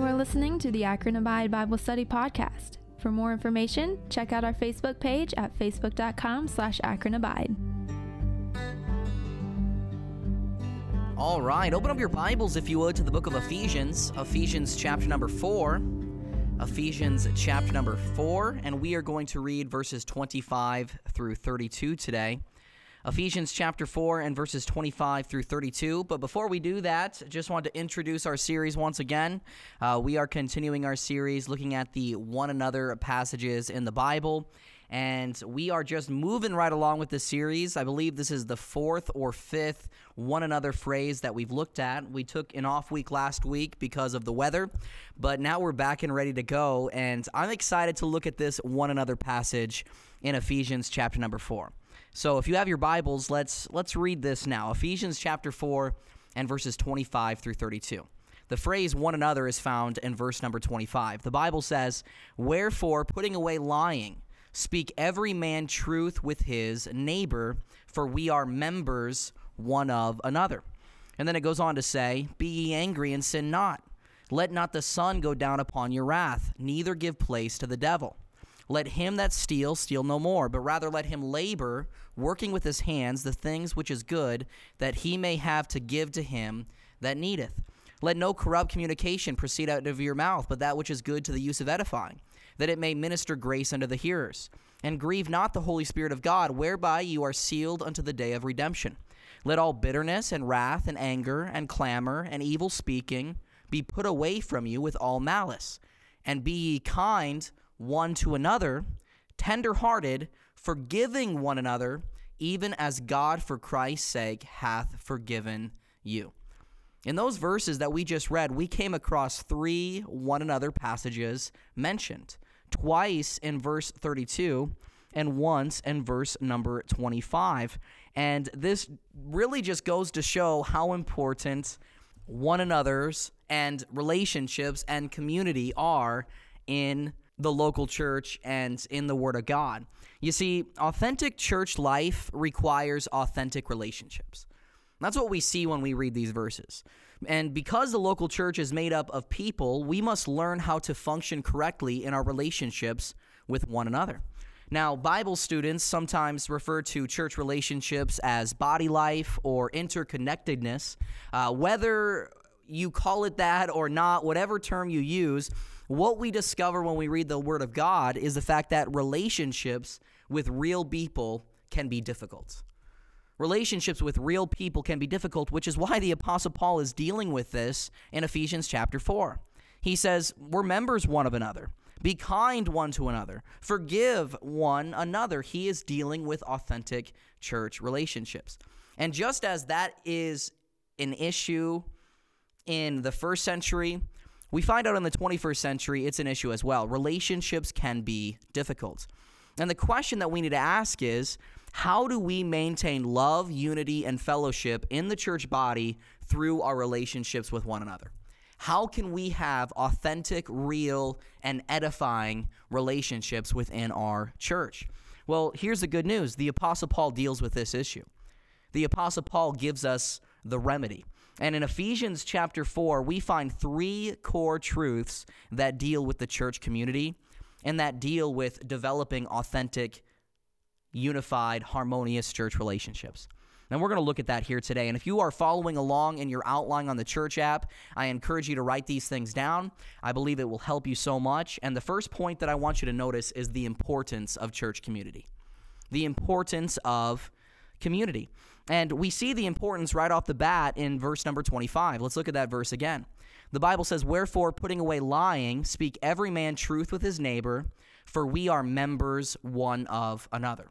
You are listening to the Akron Abide Bible Study Podcast. For more information, check out our Facebook page at facebook.com slash Akron Abide. All right, open up your Bibles, if you would, to the book of Ephesians, Ephesians chapter number 4. Ephesians chapter number 4, and we are going to read verses 25 through 32 today. Ephesians chapter 4 and verses 25 through 32. But before we do that, just want to introduce our series once again. Uh, we are continuing our series looking at the one another passages in the Bible. And we are just moving right along with this series. I believe this is the fourth or fifth one another phrase that we've looked at. We took an off week last week because of the weather, but now we're back and ready to go. And I'm excited to look at this one another passage in Ephesians chapter number four. So if you have your Bibles, let's let's read this now. Ephesians chapter 4 and verses 25 through 32. The phrase one another is found in verse number 25. The Bible says, "Wherefore putting away lying, speak every man truth with his neighbor, for we are members one of another." And then it goes on to say, "Be ye angry and sin not. Let not the sun go down upon your wrath, neither give place to the devil." Let him that steals steal no more, but rather let him labor, working with his hands the things which is good, that he may have to give to him that needeth. Let no corrupt communication proceed out of your mouth, but that which is good to the use of edifying, that it may minister grace unto the hearers. And grieve not the Holy Spirit of God, whereby you are sealed unto the day of redemption. Let all bitterness and wrath and anger and clamor and evil speaking be put away from you with all malice. And be ye kind one to another, tenderhearted, forgiving one another, even as God for Christ's sake hath forgiven you. In those verses that we just read, we came across three one another passages mentioned twice in verse 32 and once in verse number 25. And this really just goes to show how important one another's and relationships and community are in the local church and in the Word of God. You see, authentic church life requires authentic relationships. That's what we see when we read these verses. And because the local church is made up of people, we must learn how to function correctly in our relationships with one another. Now, Bible students sometimes refer to church relationships as body life or interconnectedness. Uh, whether you call it that or not, whatever term you use, what we discover when we read the Word of God is the fact that relationships with real people can be difficult. Relationships with real people can be difficult, which is why the Apostle Paul is dealing with this in Ephesians chapter 4. He says, We're members one of another. Be kind one to another. Forgive one another. He is dealing with authentic church relationships. And just as that is an issue in the first century, we find out in the 21st century it's an issue as well. Relationships can be difficult. And the question that we need to ask is how do we maintain love, unity, and fellowship in the church body through our relationships with one another? How can we have authentic, real, and edifying relationships within our church? Well, here's the good news the Apostle Paul deals with this issue. The Apostle Paul gives us the remedy. And in Ephesians chapter 4, we find three core truths that deal with the church community and that deal with developing authentic, unified, harmonious church relationships. And we're going to look at that here today. And if you are following along in your outline on the church app, I encourage you to write these things down. I believe it will help you so much. And the first point that I want you to notice is the importance of church community. The importance of community. And we see the importance right off the bat in verse number 25. Let's look at that verse again. The Bible says, Wherefore, putting away lying, speak every man truth with his neighbor, for we are members one of another.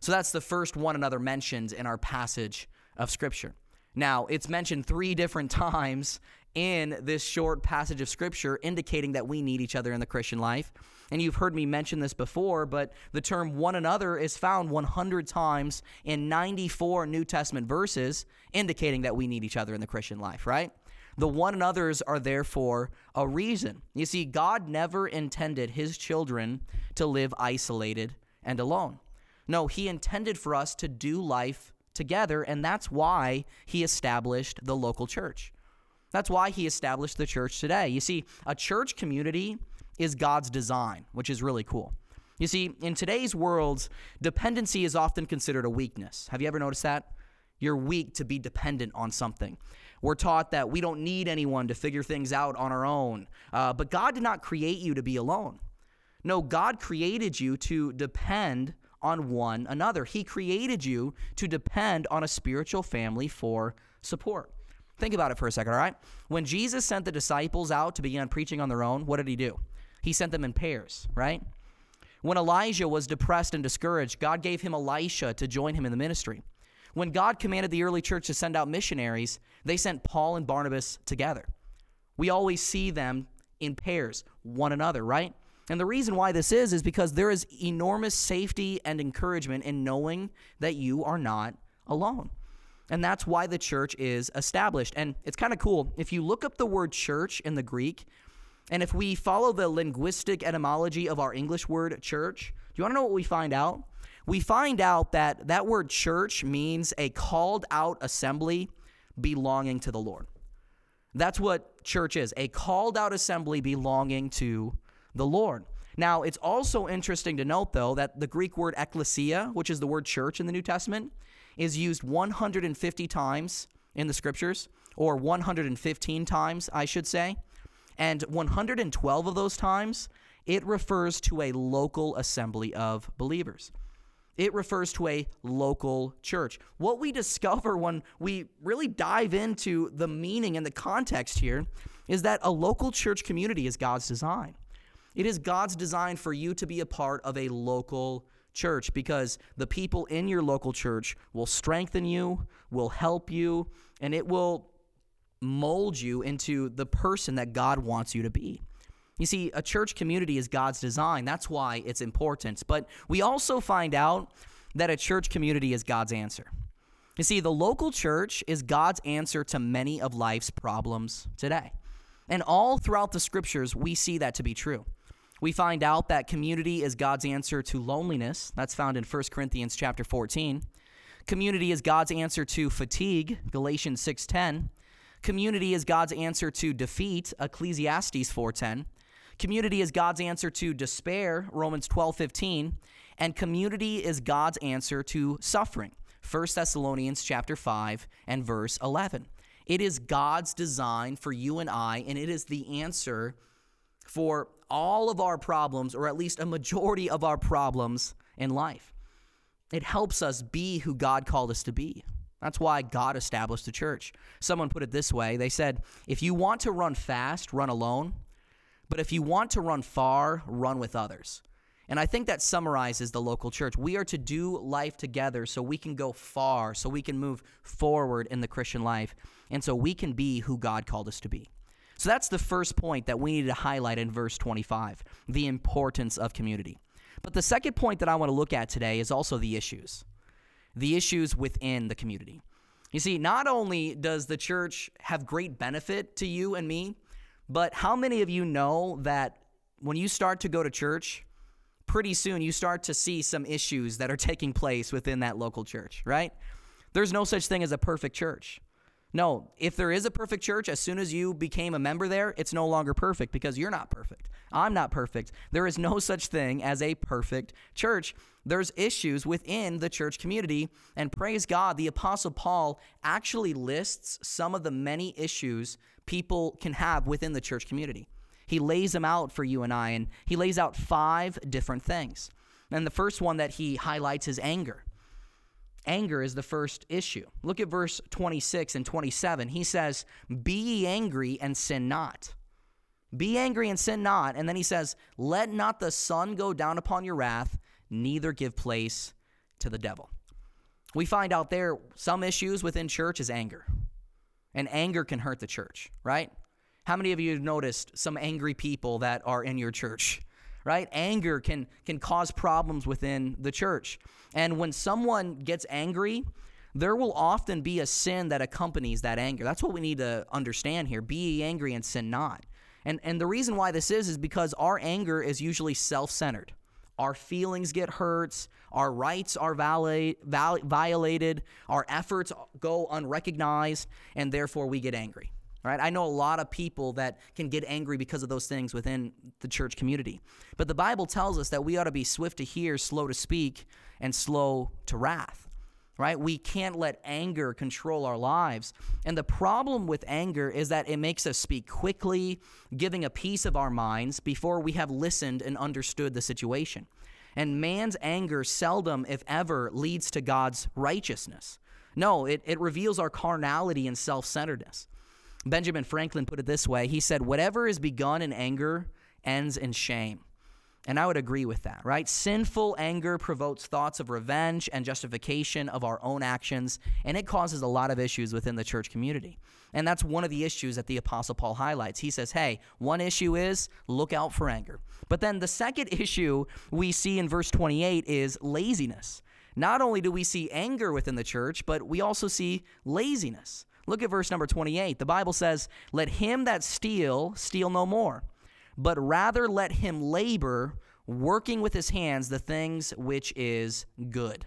So that's the first one another mentioned in our passage of Scripture. Now, it's mentioned three different times in this short passage of Scripture, indicating that we need each other in the Christian life. And you've heard me mention this before, but the term one another is found 100 times in 94 New Testament verses, indicating that we need each other in the Christian life, right? The one another's are there for a reason. You see, God never intended his children to live isolated and alone. No, he intended for us to do life together, and that's why he established the local church. That's why he established the church today. You see, a church community is God's design, which is really cool. You see, in today's world, dependency is often considered a weakness. Have you ever noticed that? You're weak to be dependent on something. We're taught that we don't need anyone to figure things out on our own. Uh, but God did not create you to be alone. No, God created you to depend on one another. He created you to depend on a spiritual family for support. Think about it for a second, all right? When Jesus sent the disciples out to begin preaching on their own, what did he do? He sent them in pairs, right? When Elijah was depressed and discouraged, God gave him Elisha to join him in the ministry. When God commanded the early church to send out missionaries, they sent Paul and Barnabas together. We always see them in pairs, one another, right? And the reason why this is, is because there is enormous safety and encouragement in knowing that you are not alone. And that's why the church is established. And it's kind of cool. If you look up the word church in the Greek, and if we follow the linguistic etymology of our English word church, do you want to know what we find out? We find out that that word church means a called out assembly belonging to the Lord. That's what church is a called out assembly belonging to the Lord. Now, it's also interesting to note, though, that the Greek word ecclesia, which is the word church in the New Testament, is used 150 times in the scriptures, or 115 times, I should say. And 112 of those times, it refers to a local assembly of believers. It refers to a local church. What we discover when we really dive into the meaning and the context here is that a local church community is God's design. It is God's design for you to be a part of a local church because the people in your local church will strengthen you, will help you, and it will mold you into the person that God wants you to be. You see, a church community is God's design. That's why it's important. But we also find out that a church community is God's answer. You see, the local church is God's answer to many of life's problems today. And all throughout the scriptures, we see that to be true. We find out that community is God's answer to loneliness. That's found in 1 Corinthians chapter 14. Community is God's answer to fatigue, Galatians 6:10. Community is God's answer to defeat, Ecclesiastes 4:10. Community is God's answer to despair, Romans 12 15. And community is God's answer to suffering, 1 Thessalonians chapter 5 and verse 11. It is God's design for you and I, and it is the answer for all of our problems, or at least a majority of our problems in life. It helps us be who God called us to be. That's why God established the church. Someone put it this way they said, if you want to run fast, run alone. But if you want to run far, run with others. And I think that summarizes the local church. We are to do life together so we can go far, so we can move forward in the Christian life, and so we can be who God called us to be. So that's the first point that we need to highlight in verse 25 the importance of community. But the second point that I want to look at today is also the issues, the issues within the community. You see, not only does the church have great benefit to you and me, but how many of you know that when you start to go to church, pretty soon you start to see some issues that are taking place within that local church, right? There's no such thing as a perfect church. No, if there is a perfect church, as soon as you became a member there, it's no longer perfect because you're not perfect. I'm not perfect. There is no such thing as a perfect church. There's issues within the church community, and praise God, the Apostle Paul actually lists some of the many issues people can have within the church community. He lays them out for you and I, and he lays out five different things. And the first one that he highlights is anger. Anger is the first issue. Look at verse 26 and 27. He says, Be ye angry and sin not. Be angry and sin not. And then he says, Let not the sun go down upon your wrath, neither give place to the devil. We find out there some issues within church is anger. And anger can hurt the church, right? How many of you have noticed some angry people that are in your church? Right? Anger can can cause problems within the church. And when someone gets angry, there will often be a sin that accompanies that anger. That's what we need to understand here. Be angry and sin not. And and the reason why this is is because our anger is usually self-centered. Our feelings get hurt, our rights are violated, our efforts go unrecognized, and therefore we get angry. Right? I know a lot of people that can get angry because of those things within the church community. But the Bible tells us that we ought to be swift to hear, slow to speak, and slow to wrath. Right? We can't let anger control our lives. And the problem with anger is that it makes us speak quickly, giving a piece of our minds before we have listened and understood the situation. And man's anger seldom, if ever, leads to God's righteousness. No, it, it reveals our carnality and self centeredness. Benjamin Franklin put it this way He said, Whatever is begun in anger ends in shame. And I would agree with that, right? Sinful anger provokes thoughts of revenge and justification of our own actions, and it causes a lot of issues within the church community. And that's one of the issues that the Apostle Paul highlights. He says, hey, one issue is look out for anger. But then the second issue we see in verse 28 is laziness. Not only do we see anger within the church, but we also see laziness. Look at verse number 28. The Bible says, Let him that steal, steal no more, but rather let him labor, working with his hands the things which is good.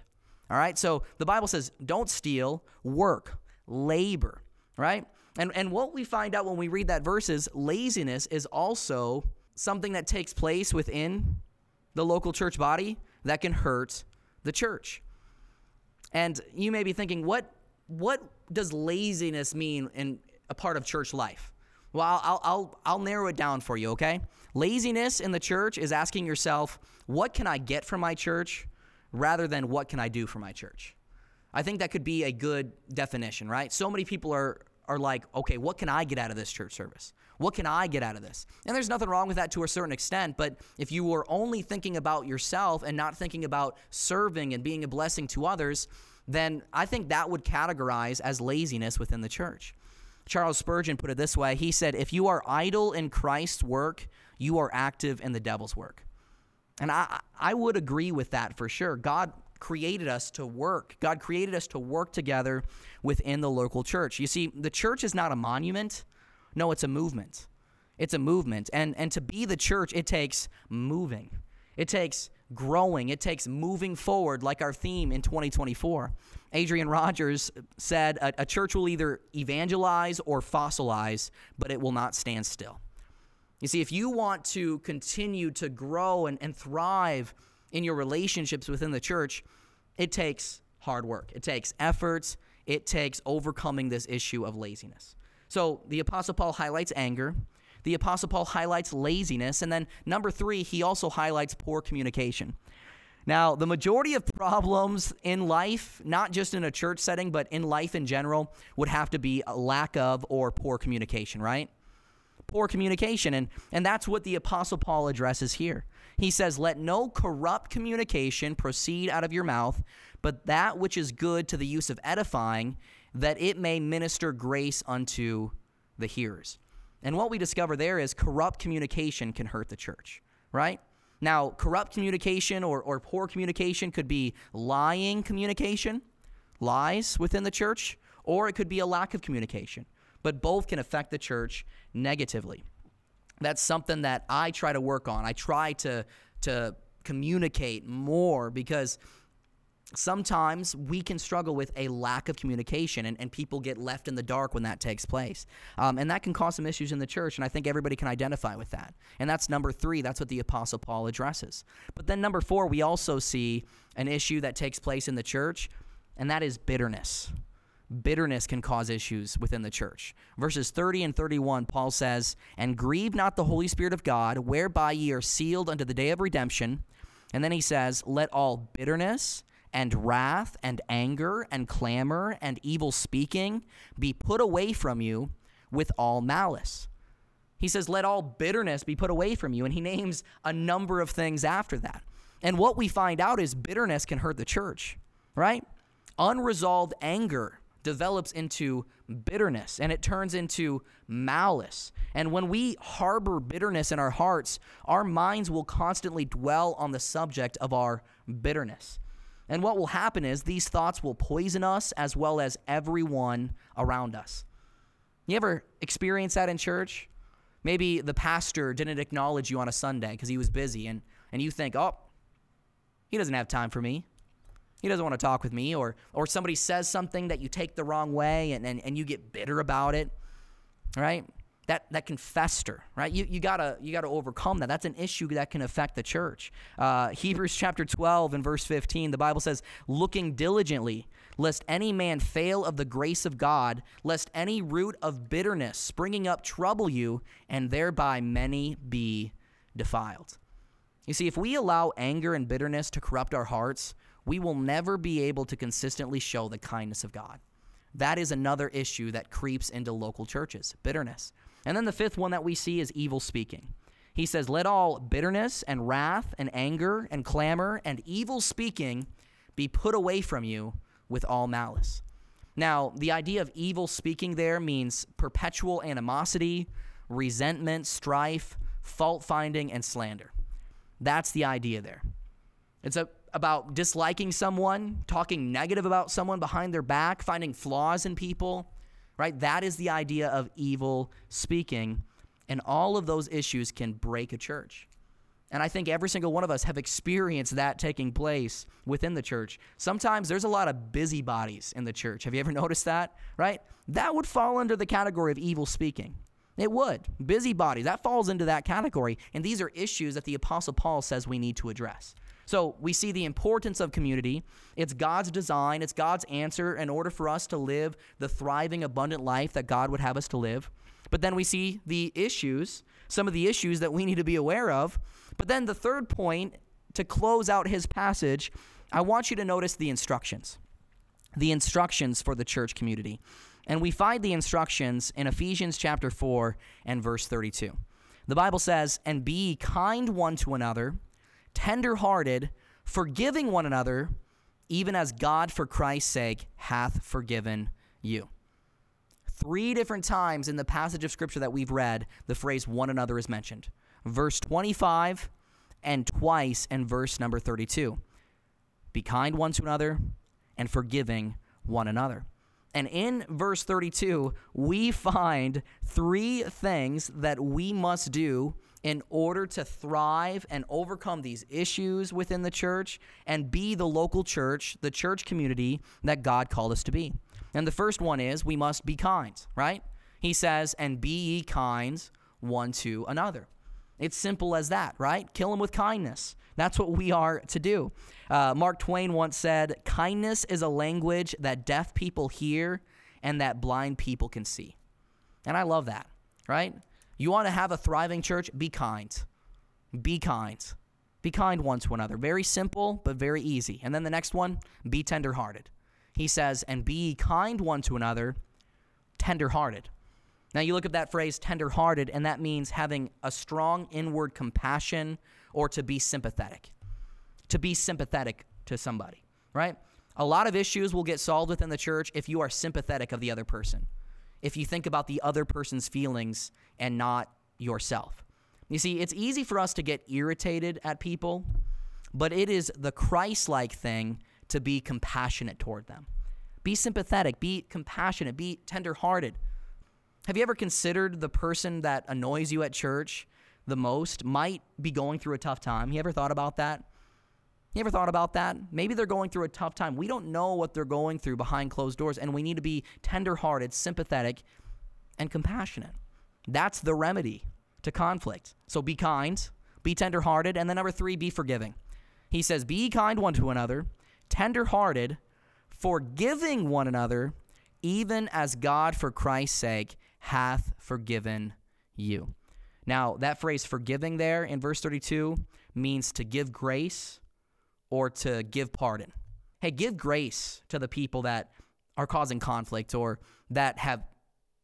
All right, so the Bible says, Don't steal, work, labor, right? And, and what we find out when we read that verse is laziness is also something that takes place within the local church body that can hurt the church. And you may be thinking, what what does laziness mean in a part of church life? Well, I'll, I'll, I'll narrow it down for you, okay? Laziness in the church is asking yourself, what can I get from my church rather than what can I do for my church? I think that could be a good definition, right? So many people are, are like, okay, what can I get out of this church service? What can I get out of this? And there's nothing wrong with that to a certain extent, but if you were only thinking about yourself and not thinking about serving and being a blessing to others, then I think that would categorize as laziness within the church. Charles Spurgeon put it this way He said, If you are idle in Christ's work, you are active in the devil's work. And I, I would agree with that for sure. God created us to work, God created us to work together within the local church. You see, the church is not a monument, no, it's a movement. It's a movement. And, and to be the church, it takes moving, it takes growing, it takes moving forward, like our theme in 2024. Adrian Rogers said a, a, church will either evangelize or fossilize, but it will not stand still. You see, if you want to continue to grow and, and thrive in your relationships within the church, it takes hard work, it takes efforts, it takes overcoming this issue of laziness. So the Apostle Paul highlights anger the Apostle Paul highlights laziness. And then number three, he also highlights poor communication. Now, the majority of problems in life, not just in a church setting, but in life in general, would have to be a lack of or poor communication, right? Poor communication. And, and that's what the Apostle Paul addresses here. He says, Let no corrupt communication proceed out of your mouth, but that which is good to the use of edifying, that it may minister grace unto the hearers. And what we discover there is corrupt communication can hurt the church, right? Now, corrupt communication or, or poor communication could be lying communication, lies within the church, or it could be a lack of communication. But both can affect the church negatively. That's something that I try to work on. I try to, to communicate more because sometimes we can struggle with a lack of communication and, and people get left in the dark when that takes place. Um, and that can cause some issues in the church, and I think everybody can identify with that. And that's number three. That's what the Apostle Paul addresses. But then number four, we also see an issue that takes place in the church, and that is bitterness. Bitterness can cause issues within the church. Verses 30 and 31, Paul says, And grieve not the Holy Spirit of God, whereby ye are sealed unto the day of redemption. And then he says, Let all bitterness and wrath and anger and clamor and evil speaking be put away from you with all malice. He says, Let all bitterness be put away from you. And he names a number of things after that. And what we find out is bitterness can hurt the church, right? Unresolved anger develops into bitterness and it turns into malice. And when we harbor bitterness in our hearts, our minds will constantly dwell on the subject of our bitterness. And what will happen is these thoughts will poison us as well as everyone around us. You ever experience that in church? Maybe the pastor didn't acknowledge you on a Sunday because he was busy, and, and you think, oh, he doesn't have time for me. He doesn't want to talk with me. Or, or somebody says something that you take the wrong way and, and, and you get bitter about it. right? That, that can fester, right? You, you gotta you gotta overcome that. That's an issue that can affect the church. Uh, Hebrews chapter 12 and verse 15, the Bible says, "Looking diligently, lest any man fail of the grace of God, lest any root of bitterness springing up trouble you, and thereby many be defiled." You see, if we allow anger and bitterness to corrupt our hearts, we will never be able to consistently show the kindness of God. That is another issue that creeps into local churches bitterness. And then the fifth one that we see is evil speaking. He says, Let all bitterness and wrath and anger and clamor and evil speaking be put away from you with all malice. Now, the idea of evil speaking there means perpetual animosity, resentment, strife, fault finding, and slander. That's the idea there. It's a, about disliking someone, talking negative about someone behind their back, finding flaws in people, right? That is the idea of evil speaking. And all of those issues can break a church. And I think every single one of us have experienced that taking place within the church. Sometimes there's a lot of busybodies in the church. Have you ever noticed that? Right? That would fall under the category of evil speaking. It would. Busybodies, that falls into that category. And these are issues that the Apostle Paul says we need to address. So we see the importance of community. It's God's design, it's God's answer in order for us to live the thriving, abundant life that God would have us to live. But then we see the issues, some of the issues that we need to be aware of. But then the third point to close out his passage, I want you to notice the instructions. The instructions for the church community. And we find the instructions in Ephesians chapter 4 and verse 32. The Bible says, And be kind one to another tenderhearted, forgiving one another, even as God for Christ's sake hath forgiven you. Three different times in the passage of scripture that we've read, the phrase one another is mentioned. Verse 25 and twice in verse number 32. Be kind one to another and forgiving one another. And in verse 32, we find three things that we must do in order to thrive and overcome these issues within the church and be the local church, the church community that God called us to be. And the first one is we must be kind, right? He says, and be ye kind one to another. It's simple as that, right? Kill them with kindness. That's what we are to do. Uh, Mark Twain once said, Kindness is a language that deaf people hear and that blind people can see. And I love that, right? You want to have a thriving church? Be kind. Be kind. Be kind one to another. Very simple, but very easy. And then the next one, be tenderhearted. He says, and be kind one to another, tenderhearted. Now you look at that phrase, tenderhearted, and that means having a strong inward compassion or to be sympathetic. To be sympathetic to somebody, right? A lot of issues will get solved within the church if you are sympathetic of the other person if you think about the other person's feelings and not yourself. You see, it's easy for us to get irritated at people, but it is the Christ like thing to be compassionate toward them. Be sympathetic, be compassionate, be tenderhearted. Have you ever considered the person that annoys you at church the most might be going through a tough time? Have you ever thought about that? You ever thought about that? Maybe they're going through a tough time. We don't know what they're going through behind closed doors, and we need to be tenderhearted, sympathetic, and compassionate. That's the remedy to conflict. So be kind, be tenderhearted, and then number three, be forgiving. He says, Be kind one to another, tenderhearted, forgiving one another, even as God for Christ's sake hath forgiven you. Now, that phrase forgiving there in verse 32 means to give grace or to give pardon. Hey, give grace to the people that are causing conflict or that have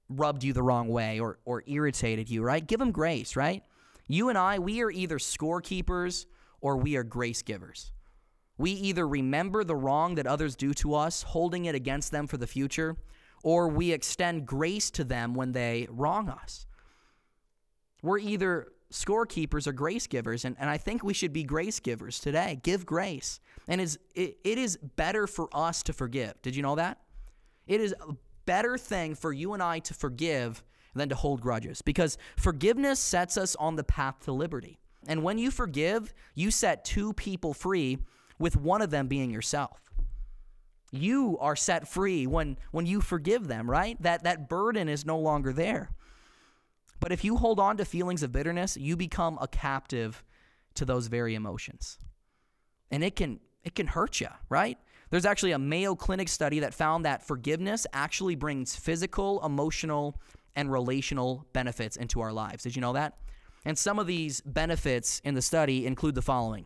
rubbed you the wrong way or, or irritated you, right? Give them grace, right? You and I, we are either scorekeepers or we are grace givers. We either remember the wrong that others do to us, holding it against them for the future, or we extend grace to them when they wrong us. We're either scorekeepers are grace givers, and, and I think we should be grace givers today. Give grace. And is it, it is better for us to forgive. Did you know that? It is a better thing for you and I to forgive than to hold grudges because forgiveness sets us on the path to liberty. And when you forgive, you set two people free, with one of them being yourself. You are set free when, when you forgive them, right? That, that burden is no longer there. But if you hold on to feelings of bitterness, you become a captive to those very emotions. And it can it can hurt you, right? There's actually a Mayo Clinic study that found that forgiveness actually brings physical, emotional, and relational benefits into our lives. Did you know that? And some of these benefits in the study include the following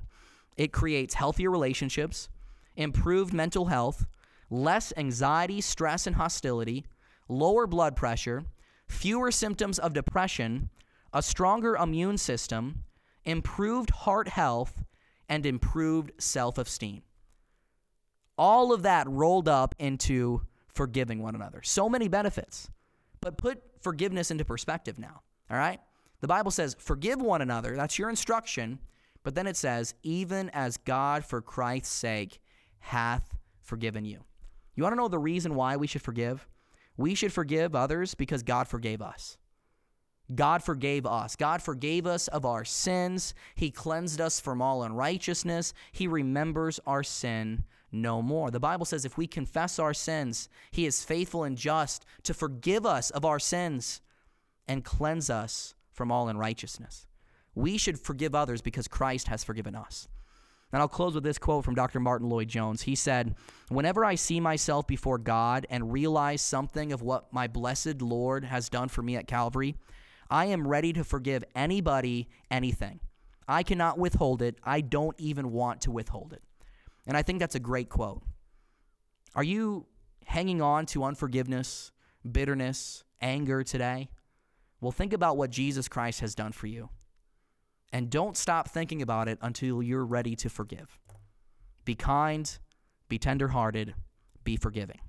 it creates healthier relationships, improved mental health, less anxiety, stress, and hostility, lower blood pressure, fewer symptoms of depression, a stronger immune system, improved heart health, and improved self esteem. All of that rolled up into forgiving one another. So many benefits. But put forgiveness into perspective now, all right? The Bible says, forgive one another. That's your instruction. But then it says, even as God for Christ's sake hath forgiven you. You want to know the reason why we should forgive? We should forgive others because God forgave us. God forgave us. God forgave us of our sins. He cleansed us from all unrighteousness. He remembers our sin no more. The Bible says if we confess our sins, He is faithful and just to forgive us of our sins and cleanse us from all unrighteousness. We should forgive others because Christ has forgiven us. And I'll close with this quote from Dr. Martyn Lloyd-Jones. He said, Whenever I see myself before God and realize something of what my blessed Lord has done for me at Calvary, I am ready to forgive anybody anything. I cannot withhold it. I don't even want to withhold it. And I think that's a great quote. Are you hanging on to unforgiveness, bitterness, anger today? Well, think about what Jesus Christ has done for you. And don't stop thinking about it until you're ready to forgive. Be kind, be tenderhearted, be forgiving.